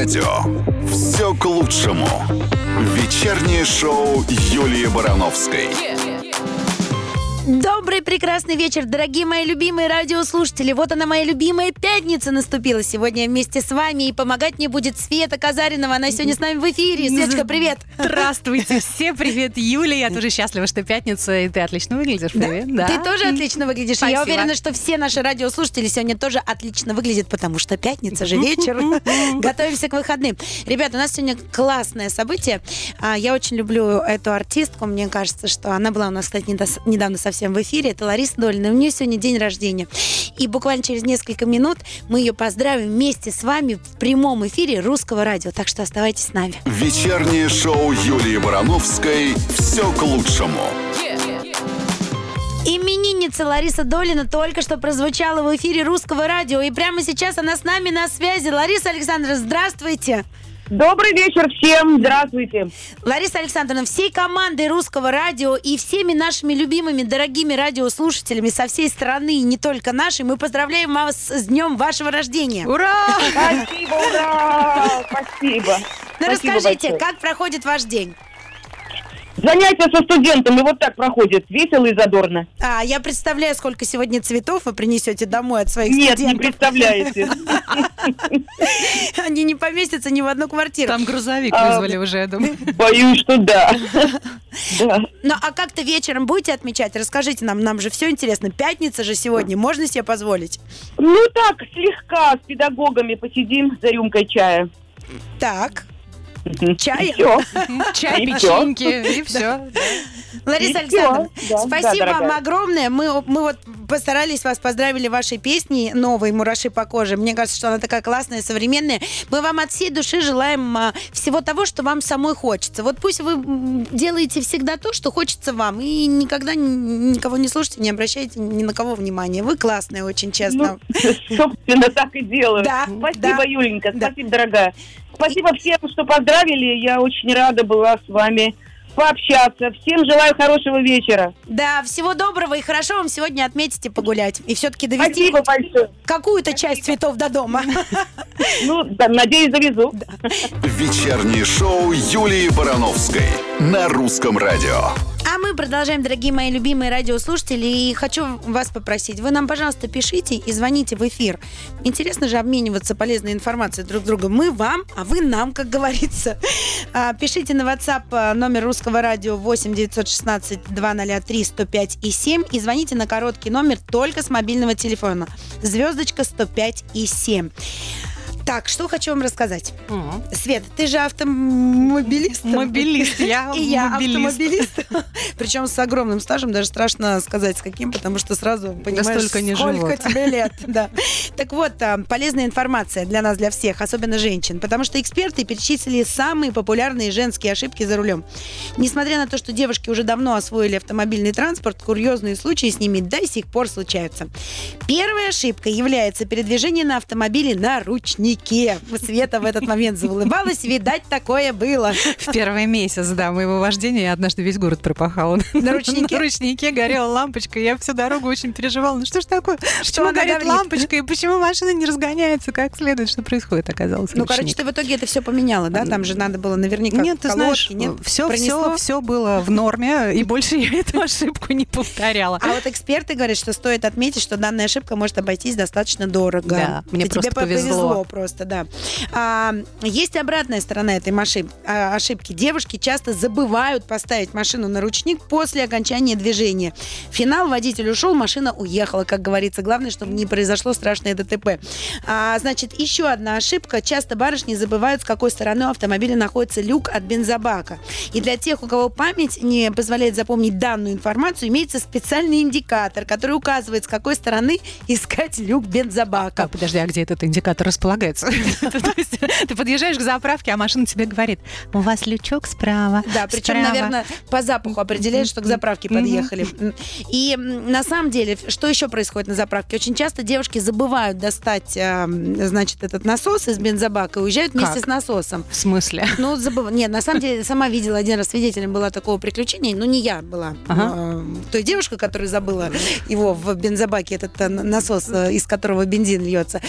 радио. Все к лучшему. Вечернее шоу Юлии Барановской. Добрый прекрасный вечер, дорогие мои любимые радиослушатели. Вот она, моя любимая пятница наступила. Сегодня вместе с вами и помогать мне будет Света Казаринова. Она сегодня с нами в эфире. Светочка, привет. Здравствуйте, все привет, Юля. Я тоже счастлива, что пятница, и ты отлично выглядишь. Привет. Да. Ты тоже отлично выглядишь. И Я Спасибо. уверена, что все наши радиослушатели сегодня тоже отлично выглядят, потому что пятница же вечер. Готовимся к выходным. Ребята, у нас сегодня классное событие. А, Я очень люблю эту артистку. Мне кажется, что она была у нас, кстати, недавно совсем в эфире. Это Лариса Долина. У нее сегодня день рождения. И буквально через несколько минут мы ее поздравим вместе с вами в прямом эфире русского радио. Так что оставайтесь с нами. Вечернее шоу Юлии Барановской. Все к лучшему. Именинница Лариса Долина только что прозвучала в эфире русского радио. И прямо сейчас она с нами на связи. Лариса Александровна, здравствуйте. Добрый вечер всем, здравствуйте. Лариса Александровна, всей командой русского радио и всеми нашими любимыми, дорогими радиослушателями со всей страны, не только нашей, мы поздравляем вас с днем вашего рождения. Ура! Спасибо, ура! Спасибо. Ну, Спасибо расскажите, большое. как проходит ваш день? Занятия со студентами вот так проходят, весело и задорно. А, я представляю, сколько сегодня цветов вы принесете домой от своих Нет, не студентов. представляете. Они не поместятся ни в одну квартиру. Там грузовик А, вызвали уже, я думаю. Боюсь, что да. Да. Ну, а как-то вечером будете отмечать? Расскажите нам, нам же все интересно. Пятница же сегодня, можно себе позволить? Ну так, слегка с педагогами посидим за рюмкой чая. Так, чая? Чай, печеньки, и все. Лариса. Александровна, Да, спасибо да, вам огромное. Мы, мы вот постарались вас поздравили вашей песней новой «Мураши по коже». Мне кажется, что она такая классная, современная. Мы вам от всей души желаем а, всего того, что вам самой хочется. Вот пусть вы делаете всегда то, что хочется вам. И никогда никого не слушайте, не обращайте ни на кого внимания. Вы классная очень, честно. Ну, собственно, так и делаю. Да, Спасибо, да. Юленька, Да. спасибо, дорогая. Спасибо всем, что поздравили. Я очень рада была с вами пообщаться. Всем желаю хорошего вечера. Да, всего доброго и хорошо вам сегодня отметить и погулять. И все-таки довести какую-то часть цветов до дома. Ну, да, надеюсь, завезу. Вечернее шоу Юлии Барановской. На русском радио. Мы продолжаем, дорогие мои любимые радиослушатели, и хочу вас попросить, вы нам, пожалуйста, пишите и звоните в эфир. Интересно же обмениваться полезной информацией друг с другом. Мы вам, а вы нам, как говорится. А, Пишите на WhatsApp а, номер русского радио 8 916 203 105 и 7 и звоните на короткий номер только с мобильного телефона. Звездочка 105 и 7. Так, что хочу вам рассказать. Свет, ты же автомобилист? Мобилист, я И я мобилист. автомобилист. Причем с огромным стажем, даже страшно сказать с каким, потому что сразу понимаешь, сколько тебе лет. Да. Так вот, а, полезная информация для нас, для всех, особенно женщин, потому что эксперты перечислили самые популярные женские ошибки за рулем. Несмотря на то, что девушки уже давно освоили автомобильный транспорт, курьезные случаи с ними до сих пор случаются. Первая ошибка является передвижение на автомобиле на ручнике. Света в этот момент заулыбалась, видать, такое было. В первый месяц, да, моего вождения я однажды весь город пропахала. На ручнике? На ручнике горела лампочка. Я всю дорогу очень переживала. Ну что ж такое? Почему она горит лампочка? И почему машина не разгоняется как следует? Что происходит, оказалось? Ну, короче, ручник. ты в итоге это все поменяла, да? Там же надо было наверняка Нет, ты знаешь, колодки, нет? все, Пронесло? все, все было в норме, и больше я эту ошибку не повторяла. А вот эксперты говорят, что стоит отметить, что данная ошибка может обойтись достаточно дорого. Да, мне просто тебе по- повезло. Просто, да. А, есть обратная сторона этой маши- а, ошибки. Девушки часто забывают поставить машину на ручник после окончания движения. Финал водитель ушел, машина уехала, как говорится. Главное, чтобы не произошло страшное ДТП. А, значит, еще одна ошибка. Часто барышни забывают, с какой стороны автомобиля находится люк от бензобака. И для тех, у кого память не позволяет запомнить данную информацию, имеется специальный индикатор, который указывает, с какой стороны искать люк бензобака. А, подожди, а где этот индикатор располагается? То есть Ты подъезжаешь к заправке, а машина тебе говорит, у вас лючок справа. Да, причем, справа». наверное, по запаху определяют, что к заправке подъехали. И на самом деле, что еще происходит на заправке? Очень часто девушки забывают достать, а, м, значит, этот насос из бензобака и уезжают вместе с насосом. В смысле? Ну, забыв... Нет, на самом деле, сама видела один раз свидетелем была такого приключения, но не я была. Ага. э, той девушка, которая забыла его в бензобаке, этот э, насос, э, из которого бензин льется.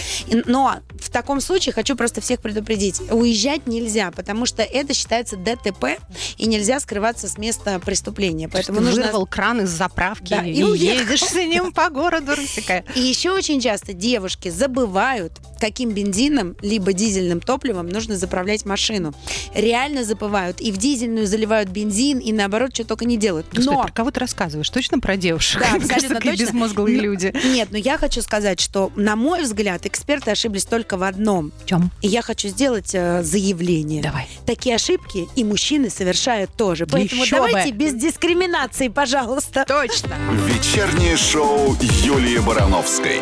Но в таком случае хочу просто всех предупредить. Уезжать нельзя, потому что это считается ДТП, и нельзя скрываться с места преступления. Поэтому Ты нужно... вырвал кран из заправки Да, и, и уехал. едешь с ним по городу, рассекая. И еще очень часто девушки забывают, каким бензином либо дизельным топливом нужно заправлять машину. Реально забывают. И в дизельную заливают бензин, и наоборот, что только не делают. Господи, Но про кого ты рассказываешь? Точно про девушек? Да, абсолютно точно. безмозглые Но- люди. Нет, но я хочу сказать, что, на мой взгляд, эксперты ошиблись только в одном. В чем? И я хочу сделать э, заявление. Давай. Такие ошибки и мужчины совершают тоже. Поэтому Еще давайте бы. без дискриминации, пожалуйста. Точно. Вечернее шоу Юлии Барановской.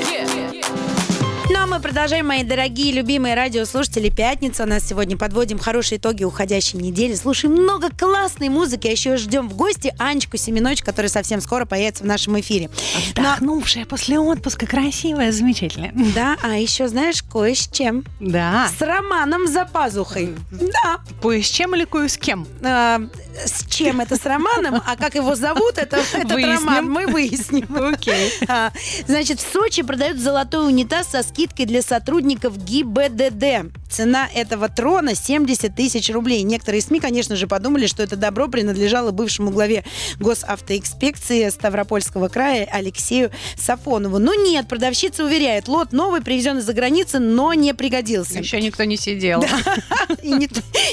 Ну а мы продолжаем, мои дорогие, любимые радиослушатели. Пятница. У нас сегодня подводим хорошие итоги уходящей недели. Слушаем много классной музыки. А еще ждем в гости Анечку Семенович, которая совсем скоро появится в нашем эфире. Но- Отдохнувшая после отпуска, красивая, замечательная. да, а еще знаешь, кое с чем. Да. С Романом за пазухой. Да. Кое с чем или кое с кем? А, с чем это с Романом, а как его зовут, это, этот. Роман, мы выясним. Окей. А, Значит, в Сочи продают золотой унитаз со скидкой для сотрудников ГИБДД. Цена этого трона 70 тысяч рублей. Некоторые СМИ, конечно же, подумали, что это добро принадлежало бывшему главе госавтоинспекции Ставропольского края Алексею Сафонову. Но нет, продавщица уверяет, лот новый, привезен из-за границы, но не пригодился. Еще никто не сидел. и, не-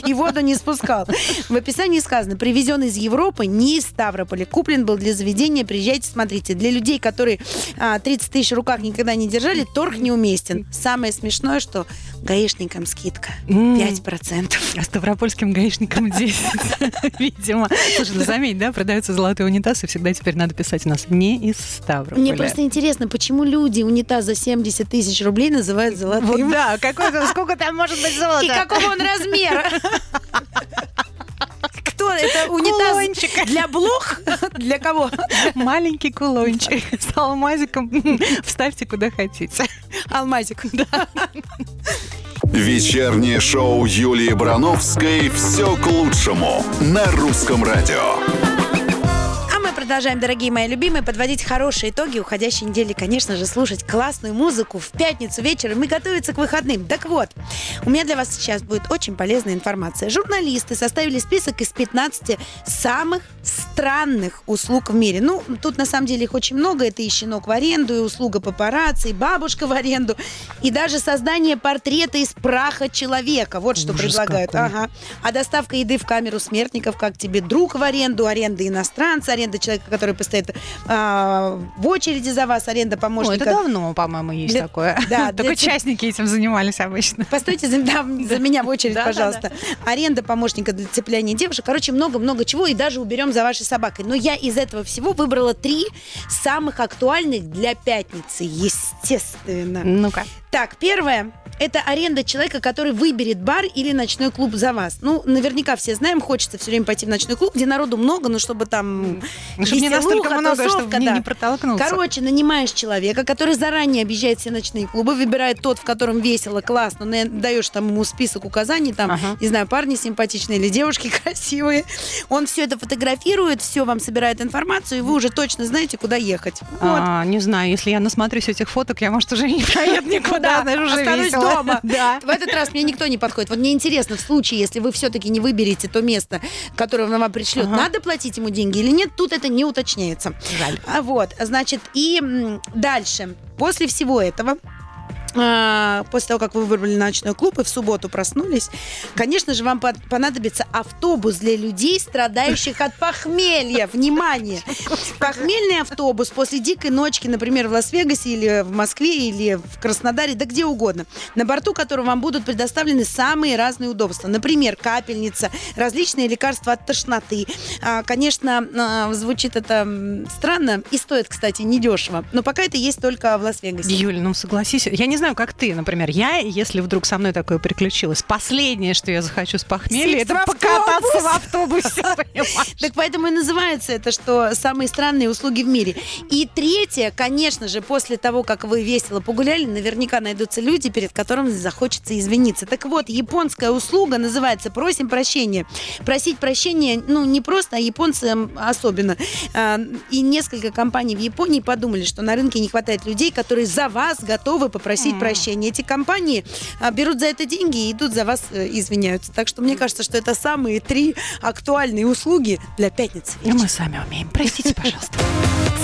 и воду не спускал. В описании сказано, привезен из Европы, не из Ставрополя. Куплен был для заведения, приезжайте, смотрите. Для людей, которые а, 30 тысяч в руках никогда не держали, торг неуместен. Самое смешное, что гаишникам скидка М. 5%. А ставропольским гаишникам 10, видимо. Слушай, ну заметь, да, продается золотой унитаз, и всегда теперь надо писать у нас не из Ставрополя. Мне просто интересно, почему люди унитаз за 70 тысяч рублей называют Вот золотым? да, какой, сколько там может быть золота? И какого он размера? Кто это? Унитаз Кулончик. для блох? Для кого? Маленький кулончик с алмазиком. Вставьте куда хотите. Алмазик. Да. Вечернее шоу Юлии Барановской «Все к лучшему» на русском радио. Продолжаем, дорогие мои любимые, подводить хорошие итоги уходящей недели. Конечно же, слушать классную музыку в пятницу вечером и готовиться к выходным. Так вот, у меня для вас сейчас будет очень полезная информация. Журналисты составили список из 15 самых странных услуг в мире. Ну, тут на самом деле их очень много. Это и щенок в аренду, и услуга папарацци, и бабушка в аренду, и даже создание портрета из праха человека. Вот что Ужас предлагают. какой. Ага. А доставка еды в камеру смертников, как тебе друг в аренду, аренда иностранца, аренда человека, который постоит а, в очереди за вас, аренда помощника. это давно, по-моему, есть Для- такое. да, Только для- частники этим занимались обычно. Постойте за, да, за меня в очередь, пожалуйста. Аренда помощника для цепляния девушек. Короче, много-много чего. И даже уберем за вашей собакой. Но я из этого всего выбрала три самых актуальных для пятницы, естественно. Ну-ка. Так, первое. Это аренда человека, который выберет бар или ночной клуб за вас. Ну, наверняка все знаем, хочется все время пойти в ночной клуб, где народу много, но чтобы там Ну, Чтобы не настолько много, чтобы тусовка, не, да. не протолкнуться. Короче, нанимаешь человека, который заранее объезжает все ночные клубы, выбирает тот, в котором весело, классно, даешь там ему список указаний, там, Ага. не знаю, парни симпатичные или девушки красивые. Он все это фотографирует, все вам собирает информацию, и вы уже точно знаете, куда ехать. Вот. А, не знаю, если я насмотрюсь этих фоток, я, может, уже не поеду никуда, Да, знаешь, уже останусь весело. дома. Да. В этот раз мне никто не подходит. Вот мне интересно, в случае, если вы все-таки не выберете то место, которое он вам пришлет, Ага. надо платить ему деньги или нет, тут это не уточняется. Жаль. А вот, значит, и дальше, после всего этого, после того, как вы выбрали ночной клуб и в субботу проснулись, конечно же, вам понадобится автобус для людей, страдающих от похмелья. Внимание! Похмельный автобус после дикой ночки, например, в Лас-Вегасе или в Москве или в Краснодаре, да где угодно, на борту которого вам будут предоставлены самые разные удобства. Например, капельница, различные лекарства от тошноты. А, Конечно, а, звучит это странно и стоит, кстати, недешево. Но пока это есть только в Лас-Вегасе. Юль, ну согласись, я не знаю, как ты, например, я, если вдруг со мной такое приключилось, последнее, что я захочу с похмелья, Сесть это в покататься в автобусе? Так поэтому и называется это, что самые странные услуги в мире. И третье, конечно же, после того, как вы весело погуляли, наверняка найдутся люди, перед которыми захочется извиниться. Так вот, японская услуга называется «Просим прощения». Просить прощения, ну, не просто, а японцам особенно. А, И несколько компаний в Японии подумали, что на рынке не хватает людей, которые за вас готовы попросить просить прощения. Эти компании а, берут за это деньги и идут за вас э, извиняются. Так что мне кажется, что это самые три актуальные услуги для пятницы. И мы сами умеем. Простите, пожалуйста.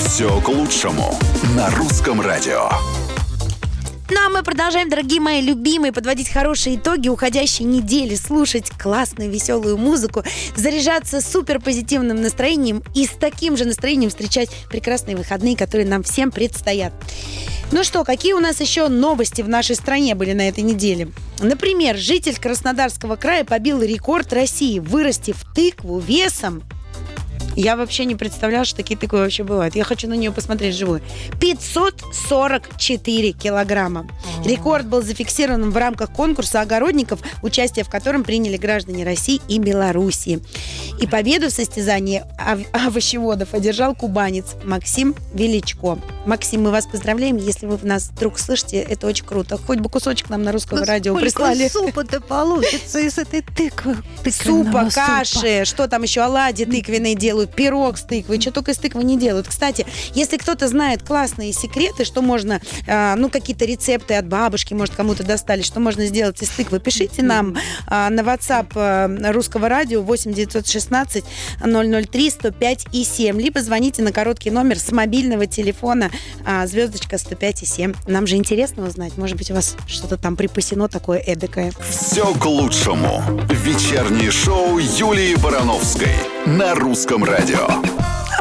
Все к лучшему на русском радио. Ну а мы продолжаем, дорогие мои любимые, подводить хорошие итоги уходящей недели, слушать классную, веселую музыку, заряжаться супер позитивным настроением и с таким же настроением встречать прекрасные выходные, которые нам всем предстоят. Ну что, какие у нас еще новости в нашей стране были на этой неделе? Например, житель Краснодарского края побил рекорд России, вырастив тыкву весом я вообще не представляла, что такие тыквы вообще бывают. Я хочу на нее посмотреть живую. 544 килограмма. Рекорд был зафиксирован в рамках конкурса огородников, участие в котором приняли граждане России и Белоруссии. И победу в состязании ов- овощеводов одержал кубанец Максим Величко. Максим, мы вас поздравляем. Если вы нас вдруг слышите, это очень круто. Хоть бы кусочек нам на русском радио прислали. супа-то получится из этой тыквы. Супа, каши, что там еще, оладьи тыквенные делают, пирог с тыквой, что только из тыквы не делают. Кстати, если кто-то знает классные секреты, что можно, э, ну, какие-то рецепты от бабушки, может, кому-то достали, что можно сделать из тыквы, пишите нам э, на WhatsApp э, русского радио 8 916 003 105 и 7, либо звоните на короткий номер с мобильного телефона э, звездочка 105 и 7. Нам же интересно узнать, может быть, у вас что-то там припасено такое эдакое. Все к лучшему. Вечернее шоу Юлии Барановской на русском радио.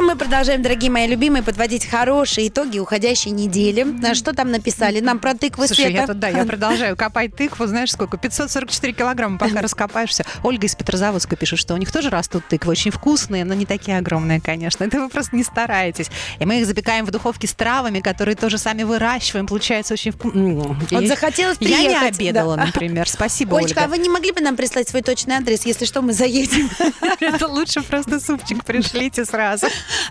А мы продолжаем, дорогие мои любимые, подводить хорошие итоги уходящей недели. А Что там написали? Нам про тыквы Слушай, Света. я тут, да, я продолжаю копать тыкву, знаешь сколько? 544 килограмма, пока раскопаешься. Ольга из Петрозаводска пишет, что у них тоже растут тыквы, очень вкусные, но не такие огромные, конечно. Это вы просто не стараетесь. И мы их запекаем в духовке с травами, которые тоже сами выращиваем. Получается очень вкусно. Вот захотелось Я не приехать, обедала, да. например. Спасибо, Олечка, а Ольга. вы не могли бы нам прислать свой точный адрес? Если что, мы заедем. Это лучше просто супчик пришлите сразу.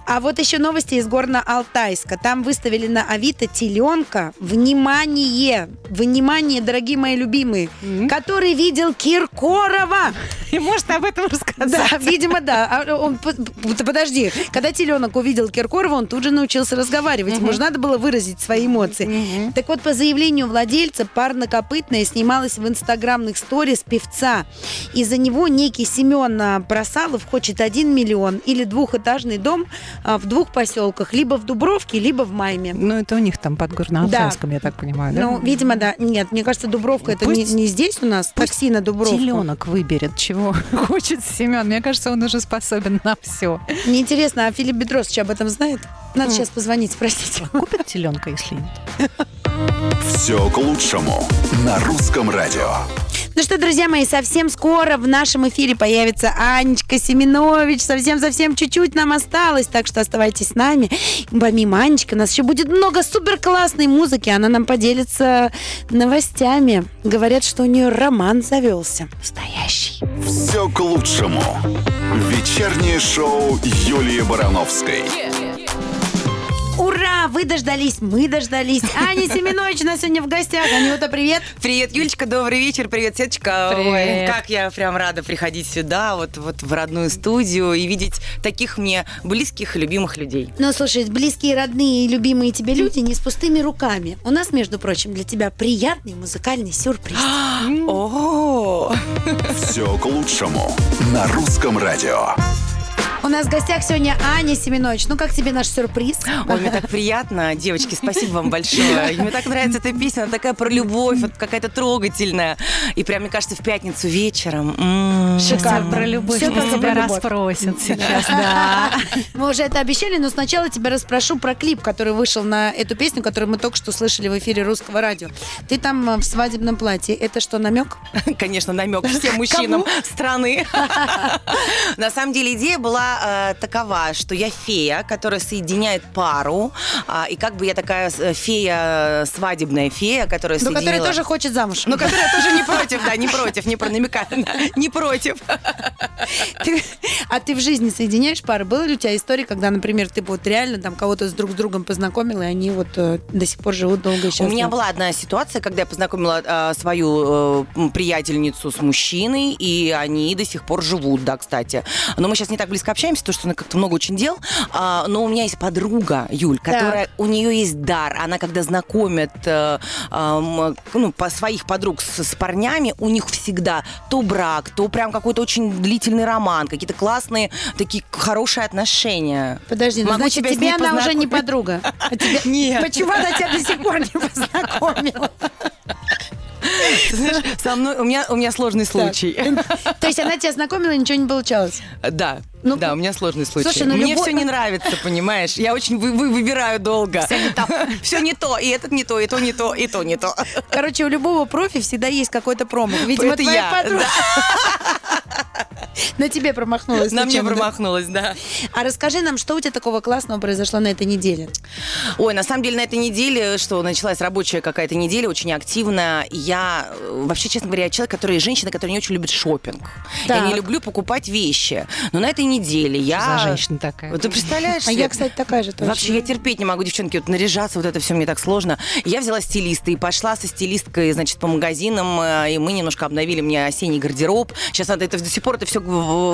А вот еще новости из Горно-Алтайска. Там выставили на Авито теленка. Внимание! Внимание, дорогие мои любимые! Который видел Киркорова! И может об этом Да, рассказать. видимо, да. А он, подожди, когда теленок увидел Киркорова, он тут же научился разговаривать. Ему же надо было выразить свои эмоции. Так вот, по заявлению владельца, парнокопытная снималась в инстаграмных сторис певца. Из-за него некий Семен а, Просалов хочет 1 миллион или двухэтажный дом а, в двух поселках, либо в Дубровке, либо в Майме. Ну, это у них там под Горно-Алтайском, я так понимаю, да? Ну, видимо, да. Нет, мне кажется, Дубровка это не, Пусть- не здесь у нас, такси на Дубровку. Теленок выберет, чего хочет Семен. Мне кажется, он уже способен на все. Мне интересно, а Филипп Бедросович об этом знает? Надо сейчас позвонить, спросить. Купит теленка, если нет. Все к лучшему на русском радио. Ну что, друзья мои, совсем скоро в нашем эфире появится Анечка Семенович. Совсем-совсем чуть-чуть нам осталось, так что оставайтесь с нами. Помимо Анечки у нас еще будет много супер классной музыки. Она нам поделится новостями. Говорят, что у нее роман завелся. Настоящий. Все к лучшему. Вечернее шоу Юлии Барановской. Вы дождались, мы дождались. Аня Семенович у нас сегодня в гостях. Анюта, привет. Привет, Юлечка, добрый вечер, привет, Светочка. Привет. Ой, как я прям рада приходить сюда, вот, вот в родную студию и видеть таких мне близких и любимых людей. Ну, слушай, близкие, родные и любимые тебе люди не с пустыми руками. У нас, между прочим, для тебя приятный музыкальный сюрприз. О, Все к лучшему на русском радио. У нас в гостях сегодня Аня Семенович. Ну, как тебе наш сюрприз? Ой, мне так приятно, девочки, спасибо вам большое. Мне так нравится эта песня, она такая про любовь, вот какая-то трогательная. И прям, мне кажется, в пятницу вечером. м, Шикарно. Про любовь тебя про любовь. расспросят сейчас, да. Мы уже это обещали, но сначала тебя расспрошу про клип, который вышел на эту песню, которую мы только что слышали в эфире русского радио. Ты там э, в свадебном платье. Это что, намек? Конечно, намек всем мужчинам страны. На самом деле идея была э, такова, что я фея, которая соединяет пару, а, и как бы я такая э, фея, свадебная фея, которая Ну, соединила... который тоже хочет замуж. Ну, которая тоже не против, да, не против, не про намекаю, не против. А ты в жизни соединяешь пары? Была ли у тебя история, когда, например, ты вот реально там кого-то с друг с другом познакомила, и они вот э, до сих пор живут долго и У меня была одна ситуация, когда я познакомила э, свою э, приятельницу с мужчиной, и они до сих пор живут, да, кстати. Но мы сейчас не так близко общаемся, общаемся, то, что она как-то много очень дел. А, но у меня есть подруга, Юль, которая, у нее есть дар. Она, когда знакомит э, эм, ну, по своих подруг с, с парнями, у них всегда то брак, то прям какой-то очень длительный роман, какие-то классные, такие хорошие отношения. Подожди, ну, Могу значит, тебе она уже не подруга. А Нет. Почему она тебя до сих пор не познакомила? Ты знаешь, со мной, у меня, у меня сложный случай. То есть она тебя знакомила, ничего не получалось? Да, Ну, да, у меня сложный случай. слушай, ну, Мне любой- все не нравится, понимаешь? Я очень вы- вы- выбираю долго. Все не то. Все не то, и этот не то, и то не то, и то не то. Короче, у любого профи всегда есть какой-то промах. Видимо, Это твоя я, подруга на тебе промахнулась. На мне промахнулась, да. А расскажи нам, что у тебя такого классного произошло на этой неделе? Ой, на самом деле на этой неделе, что началась рабочая какая-то неделя, очень активно. Я, э, вообще, честно говоря, я человек, который, женщина, которая не очень любит шопинг. Я не люблю покупать вещи. Но на этой неделе я... За женщина такая. Вот ты представляешь? А я, кстати, такая же тоже. Вообще, я терпеть не могу, девчонки, вот наряжаться, вот это все мне так сложно. Я взяла стилиста и пошла со стилисткой, значит, по магазинам, э, и мы немножко обновили мне осенний гардероб. Сейчас надо это до сих пор это все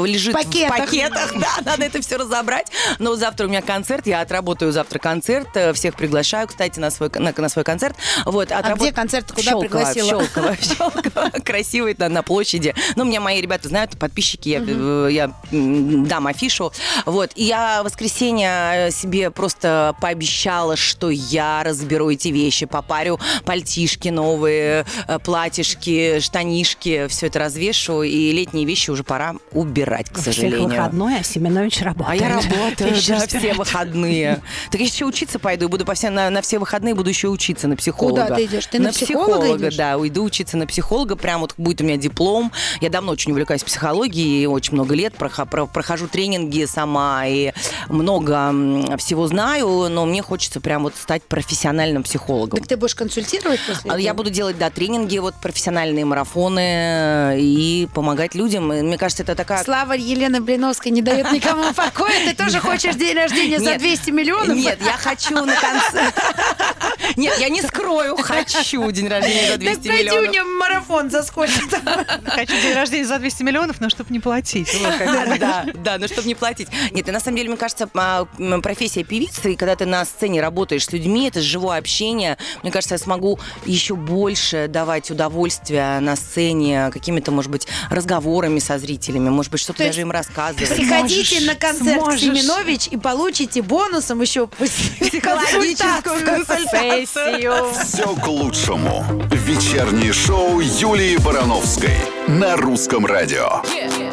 лежит В пакетах. в пакетах, да, надо это все разобрать. Но завтра у меня концерт, я отработаю завтра концерт, э, всех приглашаю, кстати, на свой, на, на свой концерт. Вот, А где концерт? Куда Щелково, пригласила? Щелково, Щелково, красивый, да, на площади. Ну, меня мои ребята знают, подписчики, я, э, я дам афишу. Вот, и я в воскресенье э, себе просто пообещала, что я разберу эти вещи, попарю пальтишки новые, платьишки, штанишки, все это развешу, и летние вещи уже пора убирать, к У всех сожалению. выходной, а Семенович работает. А я работаю, да, все выходные. Так я еще учиться пойду, и буду по все, на, на все выходные буду еще учиться на психолога. Куда ты идешь? Ты на психолога идешь? да, уйду учиться на психолога, прям вот будет у меня диплом. Я давно очень увлекаюсь психологией, очень много лет прохо- про- прохожу тренинги сама и много всего знаю, но мне хочется прям вот стать профессиональным психологом. Так ты будешь консультировать после А этого? Я буду делать, да, тренинги, вот профессиональные марафоны и помогать людям. Мне кажется, это такая Слава Елены Блиновской не дает никому покоя. Ты тоже хочешь день рождения за Нет. 200 миллионов? Нет, я хочу на конце. Нет, я не скрою, хочу день рождения за 200 Так пойди у миллионов. нее марафон заскочит. Хочу день рождения за 200 миллионов, но чтобы не платить. Как. Да, да, но чтобы не платить. Нет, на самом деле, мне кажется, а, профессия певицы, и когда ты на сцене работаешь с людьми, это живое общение. Мне кажется, я смогу еще больше давать удовольствия на сцене какими-то, может быть, разговорами со зрителями, может быть, что-то даже им рассказывать. Приходите на концерт сможешь. Семенович и получите бонусом еще Психологическую консультацию. Все к лучшему. Вечернее шоу Юлии Барановской на русском радио. А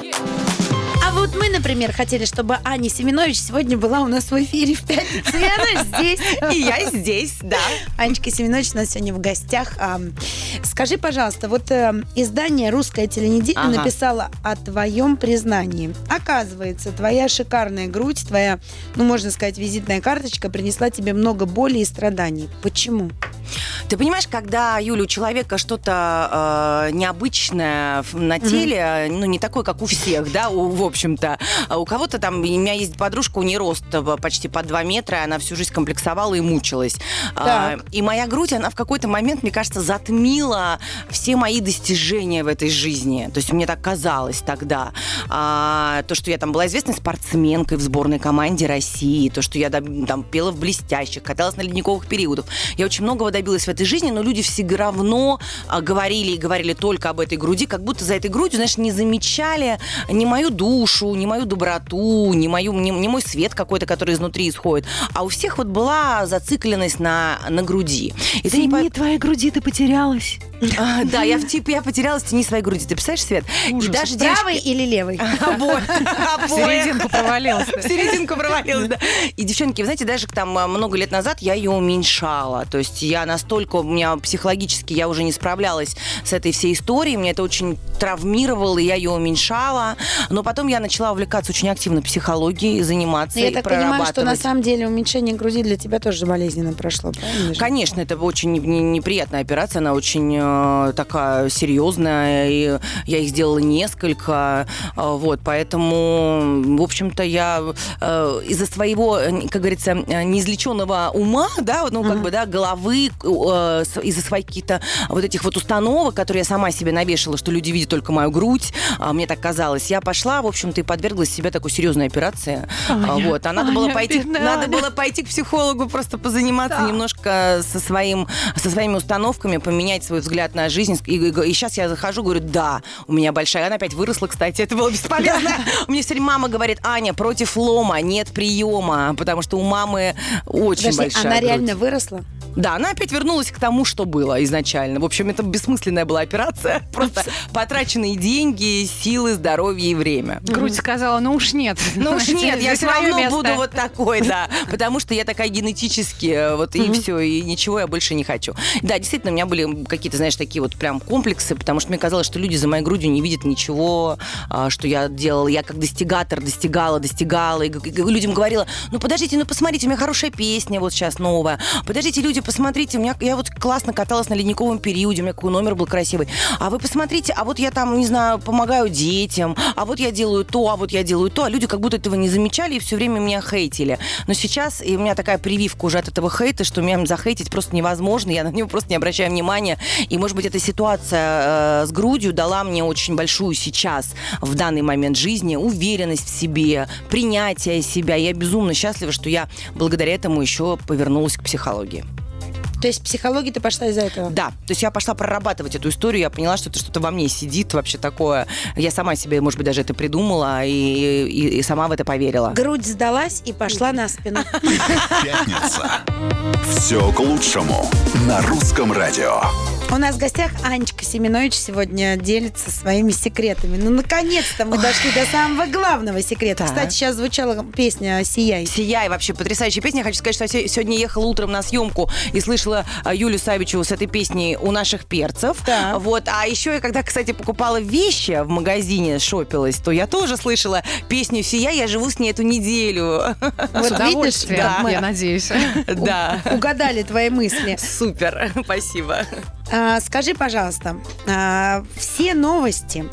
вот мы, например, хотели, чтобы Аня Семенович сегодня была у нас в эфире в пятницу. И она здесь. И я здесь, да. Анечка Семенович у нас сегодня в гостях. А, скажи, пожалуйста, вот э, издание «Русская теленеделя» Ага. написало о твоем признании. Оказывается, твоя шикарная грудь, твоя, ну, можно сказать, визитная карточка принесла тебе много боли и страданий. Почему? Ты понимаешь, когда, Юля, у человека что-то э, необычное на теле, ну, не такое, как у всех, да, у- в общем-то. А у кого-то там, у меня есть подружка, у нее рост э, почти по 2 метра, она всю жизнь комплексовала и мучилась. А, Так. и моя грудь, она в какой-то момент, мне кажется, затмила все мои достижения в этой жизни. То есть мне так казалось тогда. А, то, что я там была известной спортсменкой в сборной команде России, то, что я там пела в блестящих, каталась на ледниковых периодах. Я очень многого добилась в этой жизни, но люди все равно а, говорили и говорили только об этой груди, как будто за этой грудью, знаешь, не замечали ни мою душу, ни мою доброту, ни, мою, ни, ни мой свет какой-то, который изнутри исходит. А у всех вот была зацикленность на, на груди. И ты не твоей груди ты потерялась. А, Да, я в типе, я потерялась в тени своей груди. Ты представляешь, Свет? И даже Правый или левый? Обои. В серединку провалилась. В серединку провалилась, да. И, девчонки, вы знаете, даже там а, много лет назад я ее уменьшала. То есть я настолько, у меня психологически я уже не справлялась с этой всей историей. Мне это очень травмировало, и я ее уменьшала. Но потом я начала увлекаться очень активно психологией, заниматься Я и так понимаю, что на самом деле уменьшение груди для тебя тоже болезненно прошло, правильно? Конечно, это очень не- не- неприятная операция, она очень э, такая серьезная, и я их сделала несколько, э, вот, поэтому, в общем-то, я э, из-за своего, как говорится, неизлеченного ума, да, ну, как бы, да, головы, из-за своих каких-то вот этих вот установок, которые я сама себе навешала, что люди видят только мою грудь, а мне так казалось, я пошла, в общем-то, и подверглась себя такой серьезной операции, А, вот, а надо было Аня, пойти, бедная надо Аня. было пойти к психологу, просто позаниматься Да. немножко со своим, со своими установками, поменять свой взгляд на жизнь. И, сейчас я захожу, говорю, да, у меня большая, она опять выросла, кстати, это было бесполезно. У меня все время мама говорит, Аня, против лома нет приема, потому что у мамы очень большая она реально выросла? Да, она опять вернулась к тому, что было изначально. В общем, это бессмысленная была операция. Просто потраченные деньги, силы, здоровье и время. Грудь сказала, ну уж нет. Ну уж нет, я все равно место. буду вот такой, да. Потому что я такая генетически, э, вот и все, и ничего я больше не хочу. Да, действительно, у меня были какие-то, знаешь, такие вот прям комплексы, потому что мне казалось, что люди за моей грудью не видят ничего, а, что я делала. Я как достигатор достигала, достигала, и людям говорила, ну подождите, ну посмотрите, у меня хорошая песня вот сейчас новая. Подождите, люди, посмотрите, у меня я вот классно каталась на ледниковом периоде, у меня какой номер был красивый. А вы посмотрите, а вот я там, не знаю, помогаю детям, а вот я делаю то, а вот я делаю то, а люди как будто этого не замечали и все время меня хейтили. Но сейчас и у меня такая прививка уже от этого хейта, что меня захейтить просто невозможно, я на него просто не обращаю внимания. И, может быть, эта ситуация э, с грудью дала мне очень большую сейчас, в данный момент жизни, уверенность в себе, принятие себя. Я безумно счастлива, что я благодаря этому еще повернулась к психологии. То есть в психологии ты пошла из-за этого? Да, то есть я пошла прорабатывать эту историю, я поняла, что это что-то во мне сидит вообще такое. Я сама себе, может быть, даже это придумала и, и- и сама в это поверила. Грудь сдалась и пошла на спину. Пятница. Все к лучшему на русском радио. У нас в гостях Анечка Семенович сегодня делится своими секретами. Ну, наконец-то мы дошли до самого главного секрета. Так. Кстати, сейчас звучала песня «Сияй». Сияй, вообще потрясающая песня. Я хочу сказать, что я се- сегодня ехала утром на съемку и слышала а, Юлю Савичеву с этой песней у наших перцев. Так. Вот. А еще я когда, кстати, покупала вещи в магазине, шопилась, то я тоже слышала песню «Сияй». Я живу с ней эту неделю. Вот С удовольствием, да. я надеюсь. Да. Угадали твои мысли. Супер. Спасибо. А, скажи, пожалуйста, а, все новости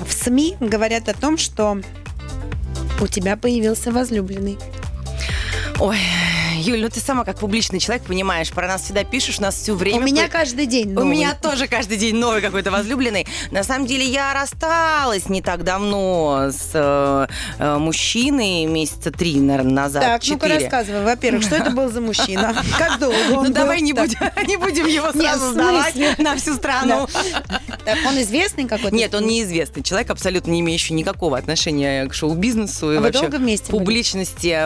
в СМИ говорят о том, что у тебя появился возлюбленный. Ой, Юль, ну ты сама как публичный человек понимаешь, про нас всегда пишешь, у нас все время... У меня каждый день У новый. меня тоже каждый день новый какой-то возлюбленный. На самом деле я рассталась не так давно с э, э, мужчиной месяца три, наверное, назад. Так, ну-ка рассказывай. Во-первых, что это был за мужчина? Как долго Ну давай не будем, его сразу сдавать на всю страну. Так, он известный какой-то? Нет, он неизвестный человек, абсолютно не имеющий никакого отношения к шоу-бизнесу и А вы вообще долго вместе были? публичности.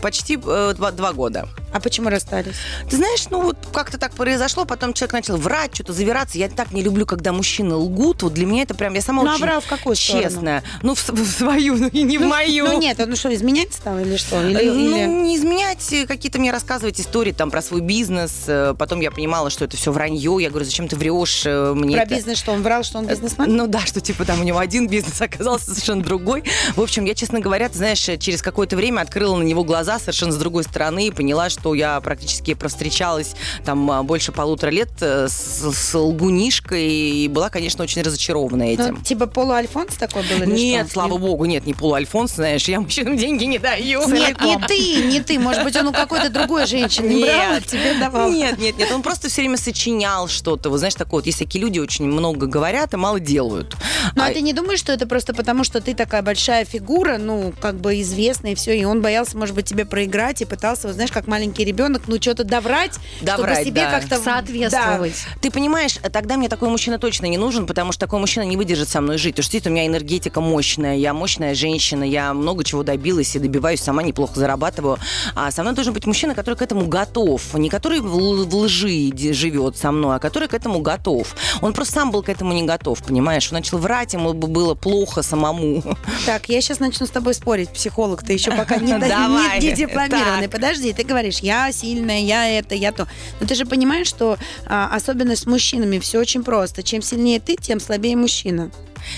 Почти э, два, два года. А почему расстались? Ты знаешь, ну вот как-то так произошло, потом человек начал врать, что-то завираться. Я так не люблю, когда мужчины лгут. Вот для меня это прям, я сама Ну, а очень врал в какую сторону? честная. Ну, в, в свою, ну и не в мою. Ну нет, он что, изменять стал или что? Или, Ну, или- не изменять, э, какие-то мне рассказывать истории там про свой бизнес. Э, Потом я понимала, что это все вранье. Я говорю, зачем ты врешь э, мне Про это? бизнес, что он врал, что он бизнесмен? Ну да, что типа там у него один бизнес оказался совершенно другой. В общем, я, честно говоря, ты знаешь, через какое-то время открыла на него глаза совершенно с другой стороны и поняла, что я практически провстречалась там а, больше полутора лет э, с, с лгунишкой и была, конечно, очень разочарована этим. Ну, типа полуальфонс такой был или нет, что? слава богу, нет, не полуальфонс, знаешь, я мужчинам деньги не даю. Нет, не ты, не ты. Может быть, он у какой-то другой женщины брал, а тебе давал. Нет, нет, нет, он просто все время сочинял что-то. Вот знаешь, такое вот, есть такие люди очень много говорят, а мало делают. Ну, а А- ты не думаешь, что это просто потому, что ты такая большая фигура, ну, как бы известная и все, и он боялся, может быть, тебе проиграть и пытался, вот, знаешь, как маленький ребенок, ну, что-то доврать, Доврать, чтобы себе да. как-то... Соответствовать. Ты понимаешь, тогда мне такой мужчина точно не нужен, потому что такой мужчина не выдержит со мной жить. Потому что у меня энергетика мощная, я мощная женщина, я много чего добилась и добиваюсь, сама неплохо зарабатываю. А со мной должен быть мужчина, который к этому готов. Не который в л- в лжи живет со мной, а который к этому готов. Он просто сам был к этому не готов, понимаешь? Он начал врать, ему бы было плохо самому. Да. Так, я сейчас начну с тобой спорить, психолог, ты еще пока не, не- не дипломированный. Так. Подожди, ты говоришь, я сильная, я это, я то. Но ты же понимаешь, что а, особенно с мужчинами все очень просто. Чем сильнее ты, тем слабее мужчина.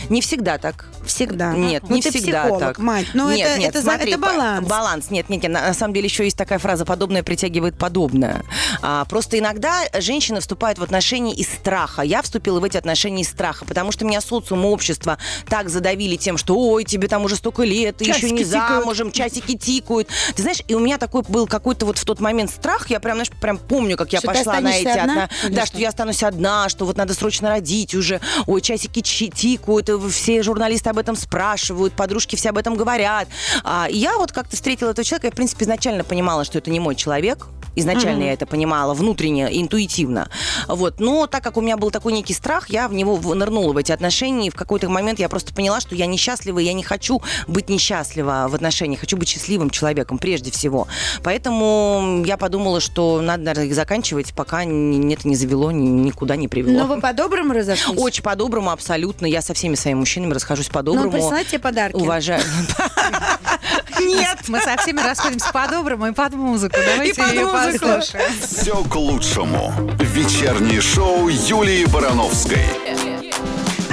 Не всегда так. Всегда. Нет, Ну, не ты всегда психолог, так. мать. Ну, нет, это, нет, это, смотри, это баланс. Баланс. Нет, нет, нет. На, на самом деле еще есть такая фраза: подобное притягивает подобное. А, просто иногда женщины вступают в отношения из страха. Я вступила в эти отношения из страха, потому что меня социум и общество так задавили тем, что ой, тебе там уже столько лет, ты еще не тикают. замужем, часики тикают. Ты знаешь, и у меня такой был какой-то вот в тот момент страх. Я прям, знаешь, прям помню, как я Что пошла на эти одна? Или Да, что? что я останусь одна, что вот надо срочно родить уже. Ой, часики тикают, и все журналисты об этом спрашивают, подружки все об этом говорят. А, я вот как-то встретила этого человека, я, в принципе, изначально понимала, что это не мой человек. Изначально я это понимала внутренне, интуитивно. Вот. Но так как у меня был такой некий страх, я в него нырнула в эти отношения. И в какой-то момент я просто поняла, что я несчастлива, и я не хочу быть несчастлива в отношениях. Хочу быть счастливым человеком прежде всего. Поэтому я подумала, что надо, наверное, их заканчивать, пока это не завело, ни- никуда не привело. Но вы по-доброму разошлись? Очень по-доброму, абсолютно. Я со всеми своими мужчинами расхожусь Ну, по-доброму. он присылает тебе подарки? Уважаю. Нет. Мы со всеми расходимся по-доброму и под музыку. Давайте под ее музыку. послушаем. Все к лучшему. Вечернее шоу Юлии Барановской.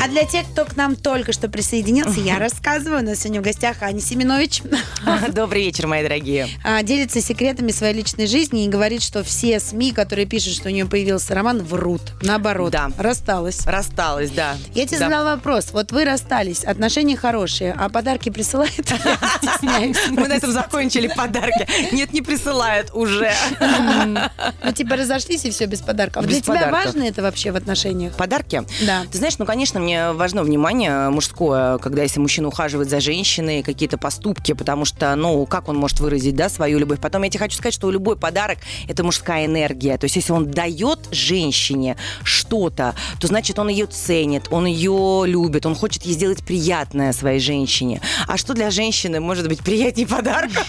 А для тех, кто к нам только что присоединился, я рассказываю. У нас сегодня в гостях Аня Семенович. Добрый вечер, мои дорогие. а, делится секретами своей личной жизни и говорит, что все СМИ, которые пишут, что у нее появился роман, врут. Наоборот, Да. рассталась. Рассталась, да. Я тебе Да. задала вопрос. Вот вы расстались, отношения хорошие, а подарки стесняюсь Мы на этом закончили подарки. Нет, не присылают уже. Ну, типа разошлись и все без подарков. Для тебя важно это вообще в отношениях? Подарки? Да. Ты знаешь, ну, конечно, мне важно внимание мужское, когда если мужчина ухаживает за женщиной, какие-то поступки, потому что, ну, как он может выразить, да, свою любовь? Потом я тебе хочу сказать, что любой подарок – это мужская энергия. То есть если он дает женщине что-то, то значит, он ее ценит, он ее любит, он хочет ей сделать приятное своей женщине. А что для женщины может быть приятнее подарка?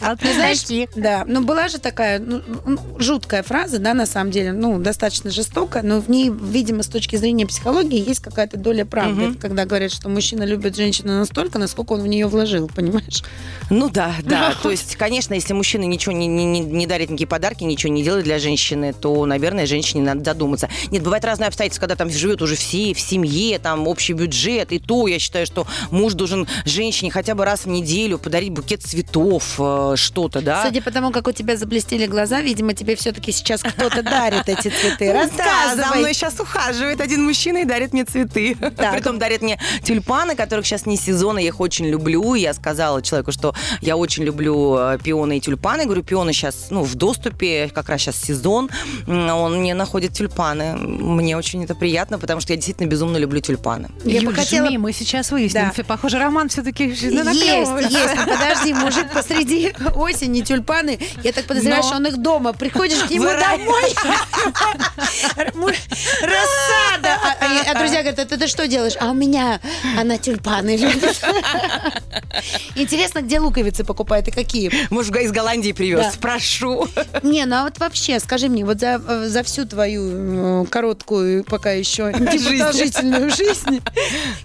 Вот Ты знаешь, да, ну была же такая ну, ну, жуткая фраза, да, на самом деле, ну, достаточно жестокая, но в ней, видимо, с точки зрения психологии есть какая-то доля правды. Это когда говорят, что мужчина любит женщину настолько, насколько он в нее вложил, понимаешь? Ну да, да. То есть, конечно, если мужчина ничего не, не, не- не дарит никакие подарки, ничего не делает для женщины, то, наверное, женщине надо задуматься. Нет, бывает разные обстоятельства, когда там живет уже все в семье, там общий бюджет, и то я считаю, что муж должен женщине хотя бы раз в неделю подарить букет цветов, э, что-то, да? Судя по тому, как у тебя заблестели глаза, видимо, тебе все-таки сейчас кто-то дарит эти цветы. Да, за Рассказывай. мной сейчас ухаживает один мужчина и дарит мне цветы. Притом дарит мне тюльпаны, которых сейчас не сезон, и я их очень люблю. Я сказала человеку, что я очень люблю э, пионы и тюльпаны. Говорю, пионы сейчас ну, в доступе, как раз сейчас сезон. Он мне находит тюльпаны. Мне очень это приятно, потому что я действительно безумно люблю тюльпаны. Я бы Юль, хотела- жми, мы сейчас выясним. Да. Похоже, роман все-таки Есть, есть. Ну, Подожди, мужик посреди осени тюльпаны. Я так подозреваю, Но- что он их дома. Приходишь к нему домой. Рассада. А, а- а друзья говорят, а ты что делаешь? А у меня она тюльпаны любит. Интересно, где луковицы покупает и какие? Может, из Голландии привез. Да. Прошу. Не, ну а вот вообще, скажи мне, вот за, за всю твою короткую, пока еще непродолжительную жизнь,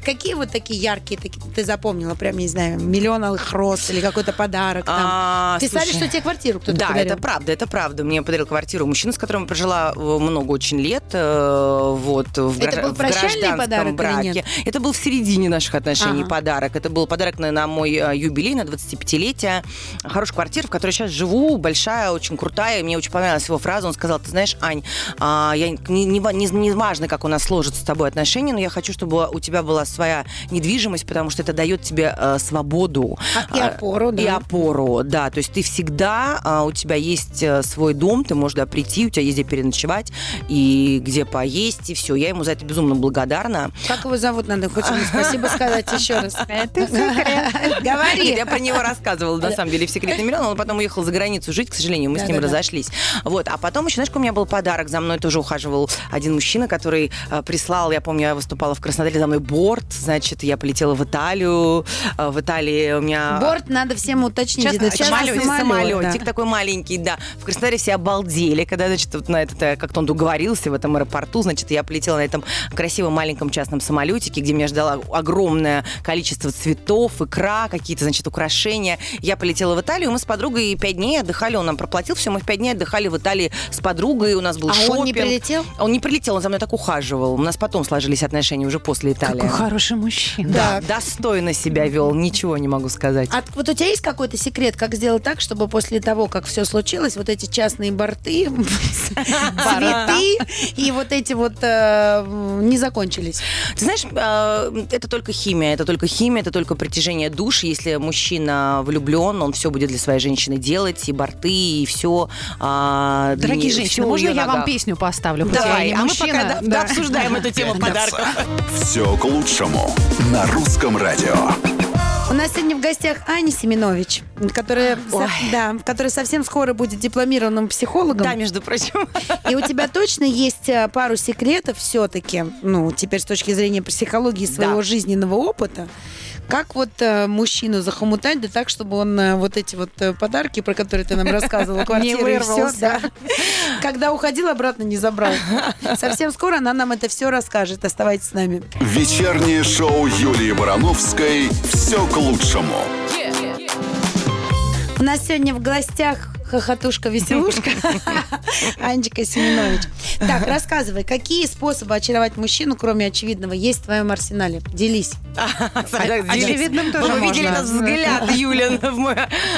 какие вот такие яркие ты запомнила, прям, не знаю, миллион алых роз или какой-то подарок там? А, Писали, слушай, что тебе квартиру кто-то Да, это правда, это правда. Мне подарил квартиру мужчина, с которым я прожила э, много очень лет. э, Вот, в, Это был прощальный гражданском браке. Это был в середине наших отношений Ага. подарок. Это был подарок на, на мой э, юбилей, на 25-летие. Хорошая квартира, в которой сейчас живу, большая, очень крутая. Мне очень понравилась его фраза. Он сказал, ты знаешь, Ань, а, я, не, не, не, не важно, как у нас сложатся с тобой отношения, но я хочу, чтобы у тебя была своя недвижимость, потому что это дает тебе э, свободу. А, и опору, да. И опору, да. То есть ты всегда, а, у тебя есть э, свой дом, ты можешь туда прийти, у тебя есть где переночевать и где поесть, и все. Я ему за это безумно благодарна. Как его зовут, надо хоть ему спасибо сказать еще раз. Это секрет. Говори. Я про него рассказывала, на самом деле, в «Секретный миллион». Он потом уехал за границу жить, к сожалению, мы с ним разошлись. Вот. А потом еще, знаешь, у меня был подарок? За мной тоже ухаживал один мужчина, который э, прислал, я помню, я выступала в Краснодаре, за мной борт, значит, я полетела в Италию. Э, В Италии у меня... Борт надо всем уточнить. Самолет, самолетик да. такой маленький, да. В Краснодаре все обалдели, когда, значит, вот на это, как-то он договорился в этом аэропорту, значит, я полетела на этом красивом маленьком частном самолетике, где меня ждало огромное количество цветов, икра, какие-то, значит, украшения. Я полетела в Италию, мы с подругой пять дней отдыхали, он нам проплатил все, мы в пять дней отдыхали в Италии с подругой, у нас был А шопинг. он не прилетел? Он не прилетел, он за мной так ухаживал. У нас потом сложились отношения уже после Италии. Какой хороший мужчина. Да, достойно себя вел, ничего не могу сказать. А вот у тебя есть какой-то секрет, как сделать так, чтобы после того, как все случилось, вот эти частные борты, цветы и вот эти вот э, не закончились? Ты знаешь, э, это только химия, это только химия, это только притяжение душ. Если мужчина влюблен, он все будет для своей женщины делать, и борты, и все. Дорогие женщины, можно я вам песню поставлю? Давай, а мы мужчина, пока да- да. обсуждаем эту тему подарков. Все к лучшему на русском радио. У нас сегодня в гостях Аня Семенович, которая, со- да, которая совсем скоро будет дипломированным психологом. Да, между прочим. И у тебя точно есть э, пару секретов все-таки, ну, теперь с точки зрения психологии своего Да. жизненного опыта, как вот э, мужчину захомутать, да так, чтобы он э, вот эти вот э, подарки, про которые ты нам рассказывала, квартиры и все, да, когда уходил, обратно не забрал. Совсем скоро она нам это все расскажет. Оставайтесь с нами. Вечернее шоу Юлии Барановской «Все к лучшему». У нас сегодня в гостях хохотушка-веселушка Анечка Семенович. Так, рассказывай, какие способы очаровать мужчину, кроме очевидного, есть в твоем арсенале? Делись. Очевидным тоже Вы видели этот взгляд, Юлин. в мой-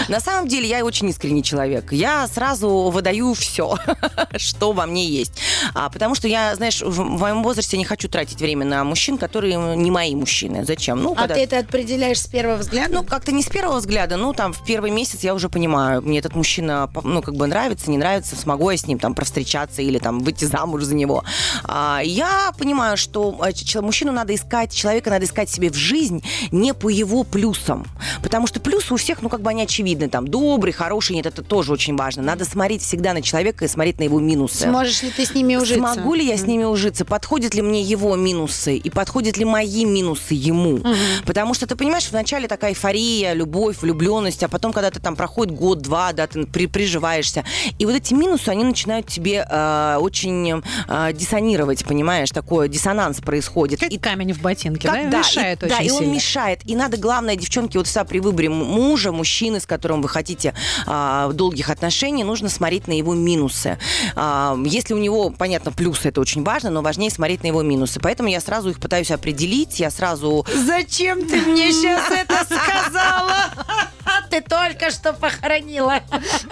На самом деле, я очень искренний человек. Я сразу выдаю все, что во мне есть. А, потому что я, знаешь, в моем возрасте не хочу тратить время на мужчин, которые не мои мужчины. Зачем? Ну, А ты это определяешь с первого взгляда? Ну, как-то не с первого взгляда, ну, там, в первый месяц я уже понимаю, мне этот мужчина, ну, как бы нравится, не нравится, смогу я с ним там провстречаться или там выйти замуж за него. А, я понимаю, что а, мужчину надо искать, человека надо искать себе в жизнь не по его плюсам. Потому что плюсы у всех, ну, как бы они очевидны, там, добрый, хороший, нет, это тоже очень важно. Надо смотреть всегда на человека и смотреть на его минусы. Сможешь ли ты с ними ужиться? Смогу ли я с ними ужиться? Подходят ли мне его минусы? И подходят ли мои минусы ему? Потому что ты понимаешь, вначале такая эйфория, любовь, влюбленность, а потом, когда ты там проходит год-два, да, ты при- приживаешься. И вот эти минусы, они начинают тебе э, очень э, диссонировать, понимаешь? Такой диссонанс происходит. Как И камень в ботинке, как- да? Мешает и, очень Да, и он сильно. мешает. И надо, главное, девчонки, вот всегда при выборе мужа, мужчины, с которым вы хотите а, долгих отношений, нужно смотреть на его минусы. А, если у него, понятно, плюсы, это очень важно, но важнее смотреть на его минусы. Поэтому я сразу их пытаюсь определить, я сразу... Зачем ты мне сейчас это сказала? Ты только что похоронила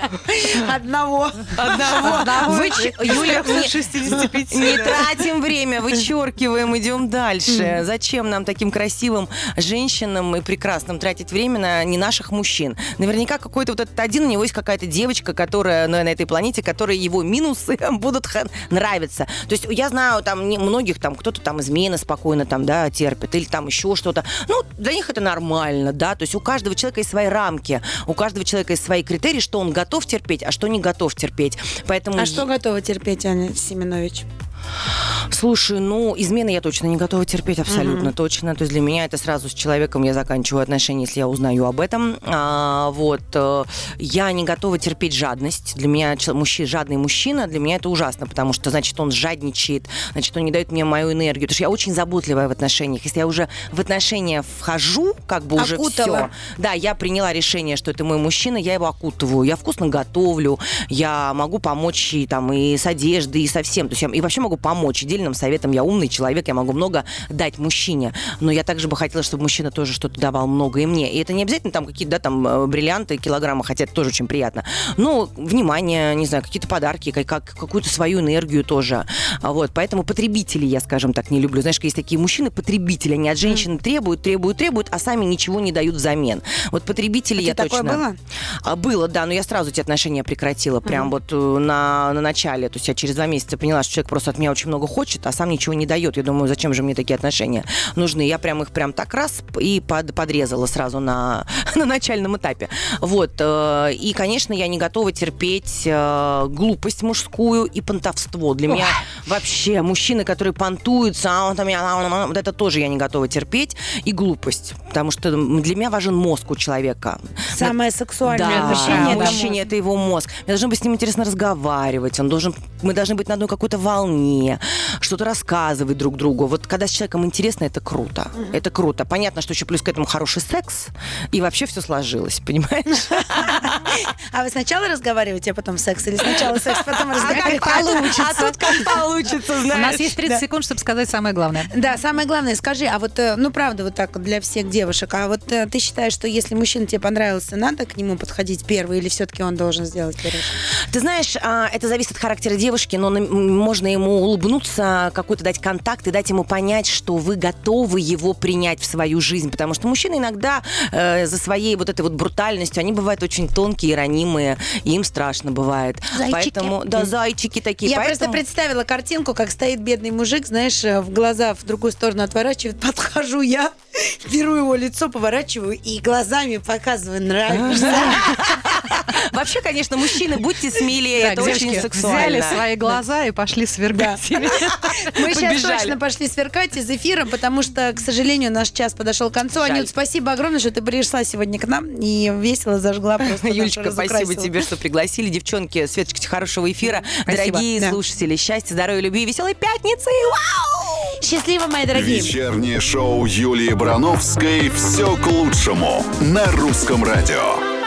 одного. Одного. Юля, не- 65. Не тратим время, вычеркиваем, идем дальше. Зачем нам таким красивым женщинам и прекрасным тратить время на не наших мужчин? Наверняка какой-то вот этот один, у него есть какая-то девочка, которая ну, на этой планете, которой его минусы будут нравиться. То есть я знаю там многих, там кто-то там измены спокойно там, да, терпит, или там еще что-то. Ну, для них это нормально, да, то есть у каждого человека есть свои рамки, у каждого человека есть свои критерии, что он готов терпеть, а что не готов терпеть. Поэтому А что готова терпеть, Аня Семенович? Слушай, ну, измены я точно не готова терпеть, абсолютно точно. То есть для меня это сразу с человеком я заканчиваю отношения, если я узнаю об этом. А, вот. э, Я не готова терпеть жадность. Для меня мужчина, жадный мужчина, для меня это ужасно, потому что, значит, он жадничает, значит, он не дает мне мою энергию. Потому что я очень заботливая в отношениях. Если я уже в отношения вхожу, как бы уже Окутала. все. Да, я приняла решение, что это мой мужчина, я его окутываю. Я вкусно готовлю, я могу помочь и, там, и с одеждой, и со всем. То есть я и вообще могу помочь. Дельным советом я умный человек, я могу много дать мужчине. Но я также бы хотела, чтобы мужчина тоже что-то давал много и мне. И это не обязательно там какие-то, да, там, э, бриллианты, килограммы, хотя это тоже очень приятно. Но внимание, не знаю, какие-то подарки, как, как- какую-то свою энергию тоже. А Вот, поэтому потребителей я, скажем так, не люблю. Знаешь, есть такие мужчины, потребители, они от женщины требуют, требуют, требуют, а сами ничего не дают взамен. Вот потребители У я такое точно... было? А, Было, да, но я сразу эти отношения прекратила, прям вот э, на, на начале. То есть я через два месяца поняла, что человек просто от меня очень много хочет, а сам ничего не дает. Я думаю, зачем же мне такие отношения нужны? Я прям их прям так раз и под- подрезала сразу на, на начальном этапе. Вот. э, И, конечно, я не готова терпеть э, глупость мужскую и понтовство. Для меня вообще мужчины, которые понтуются, а он там, я- а а вот это тоже я не готова терпеть. И глупость. Потому что для меня важен мозг у человека. Самое сексуальное Да, это мужчине это его мозг. Мне должно быть с ним интересно разговаривать. Он должен, мы должны быть на одной какой-то волне. Что-то рассказывать друг другу. Вот когда с человеком интересно, это круто. Это круто. Понятно, что еще плюс к этому хороший секс, и вообще все сложилось, понимаешь? А вы сначала разговариваете, а потом секс? Или сначала секс, потом А разговариваете? как получится? А тут как получится, У знаешь. нас есть 30 секунд, чтобы сказать самое главное. Да, самое главное, скажи, а вот, э, ну, правда, вот так для всех девушек, а вот э, ты считаешь, что если мужчина тебе понравился, надо к нему подходить первый, или все-таки он должен сделать первый? Ты знаешь, а, это зависит от характера девушки, но можно ему улыбнуться, какой-то дать контакт и дать ему понять, что вы готовы его принять в свою жизнь. Потому что мужчины иногда э, за своей вот этой вот брутальностью, они бывают очень тонкие, ранимые, и им страшно бывает. Зайчики. Поэтому, да, зайчики такие. Я просто поэтому... представила картинку, как стоит бедный мужик, знаешь, э, в глаза в другую сторону отворачивает, подхожу я, беру его лицо, поворачиваю и глазами показываю, нравишься. Вообще, конечно, мужчины, будьте смелее, Так, это девочки, очень сексуально. взяли свои глаза и пошли свергать. Мы сейчас точно пошли сверкать из эфира, потому что, к сожалению, наш час подошел к концу. Жаль. Анют, спасибо огромное, что ты пришла сегодня к нам и весело зажгла просто Юлечка, спасибо тебе, что пригласили. Девчонки, Светочка, хорошего эфира. Спасибо. Дорогие Да. слушатели, счастья, здоровья, любви, веселой пятницы. Вау! Счастливо, мои дорогие. Вечернее шоу Юлии Брановской «Все к лучшему» на русском радио.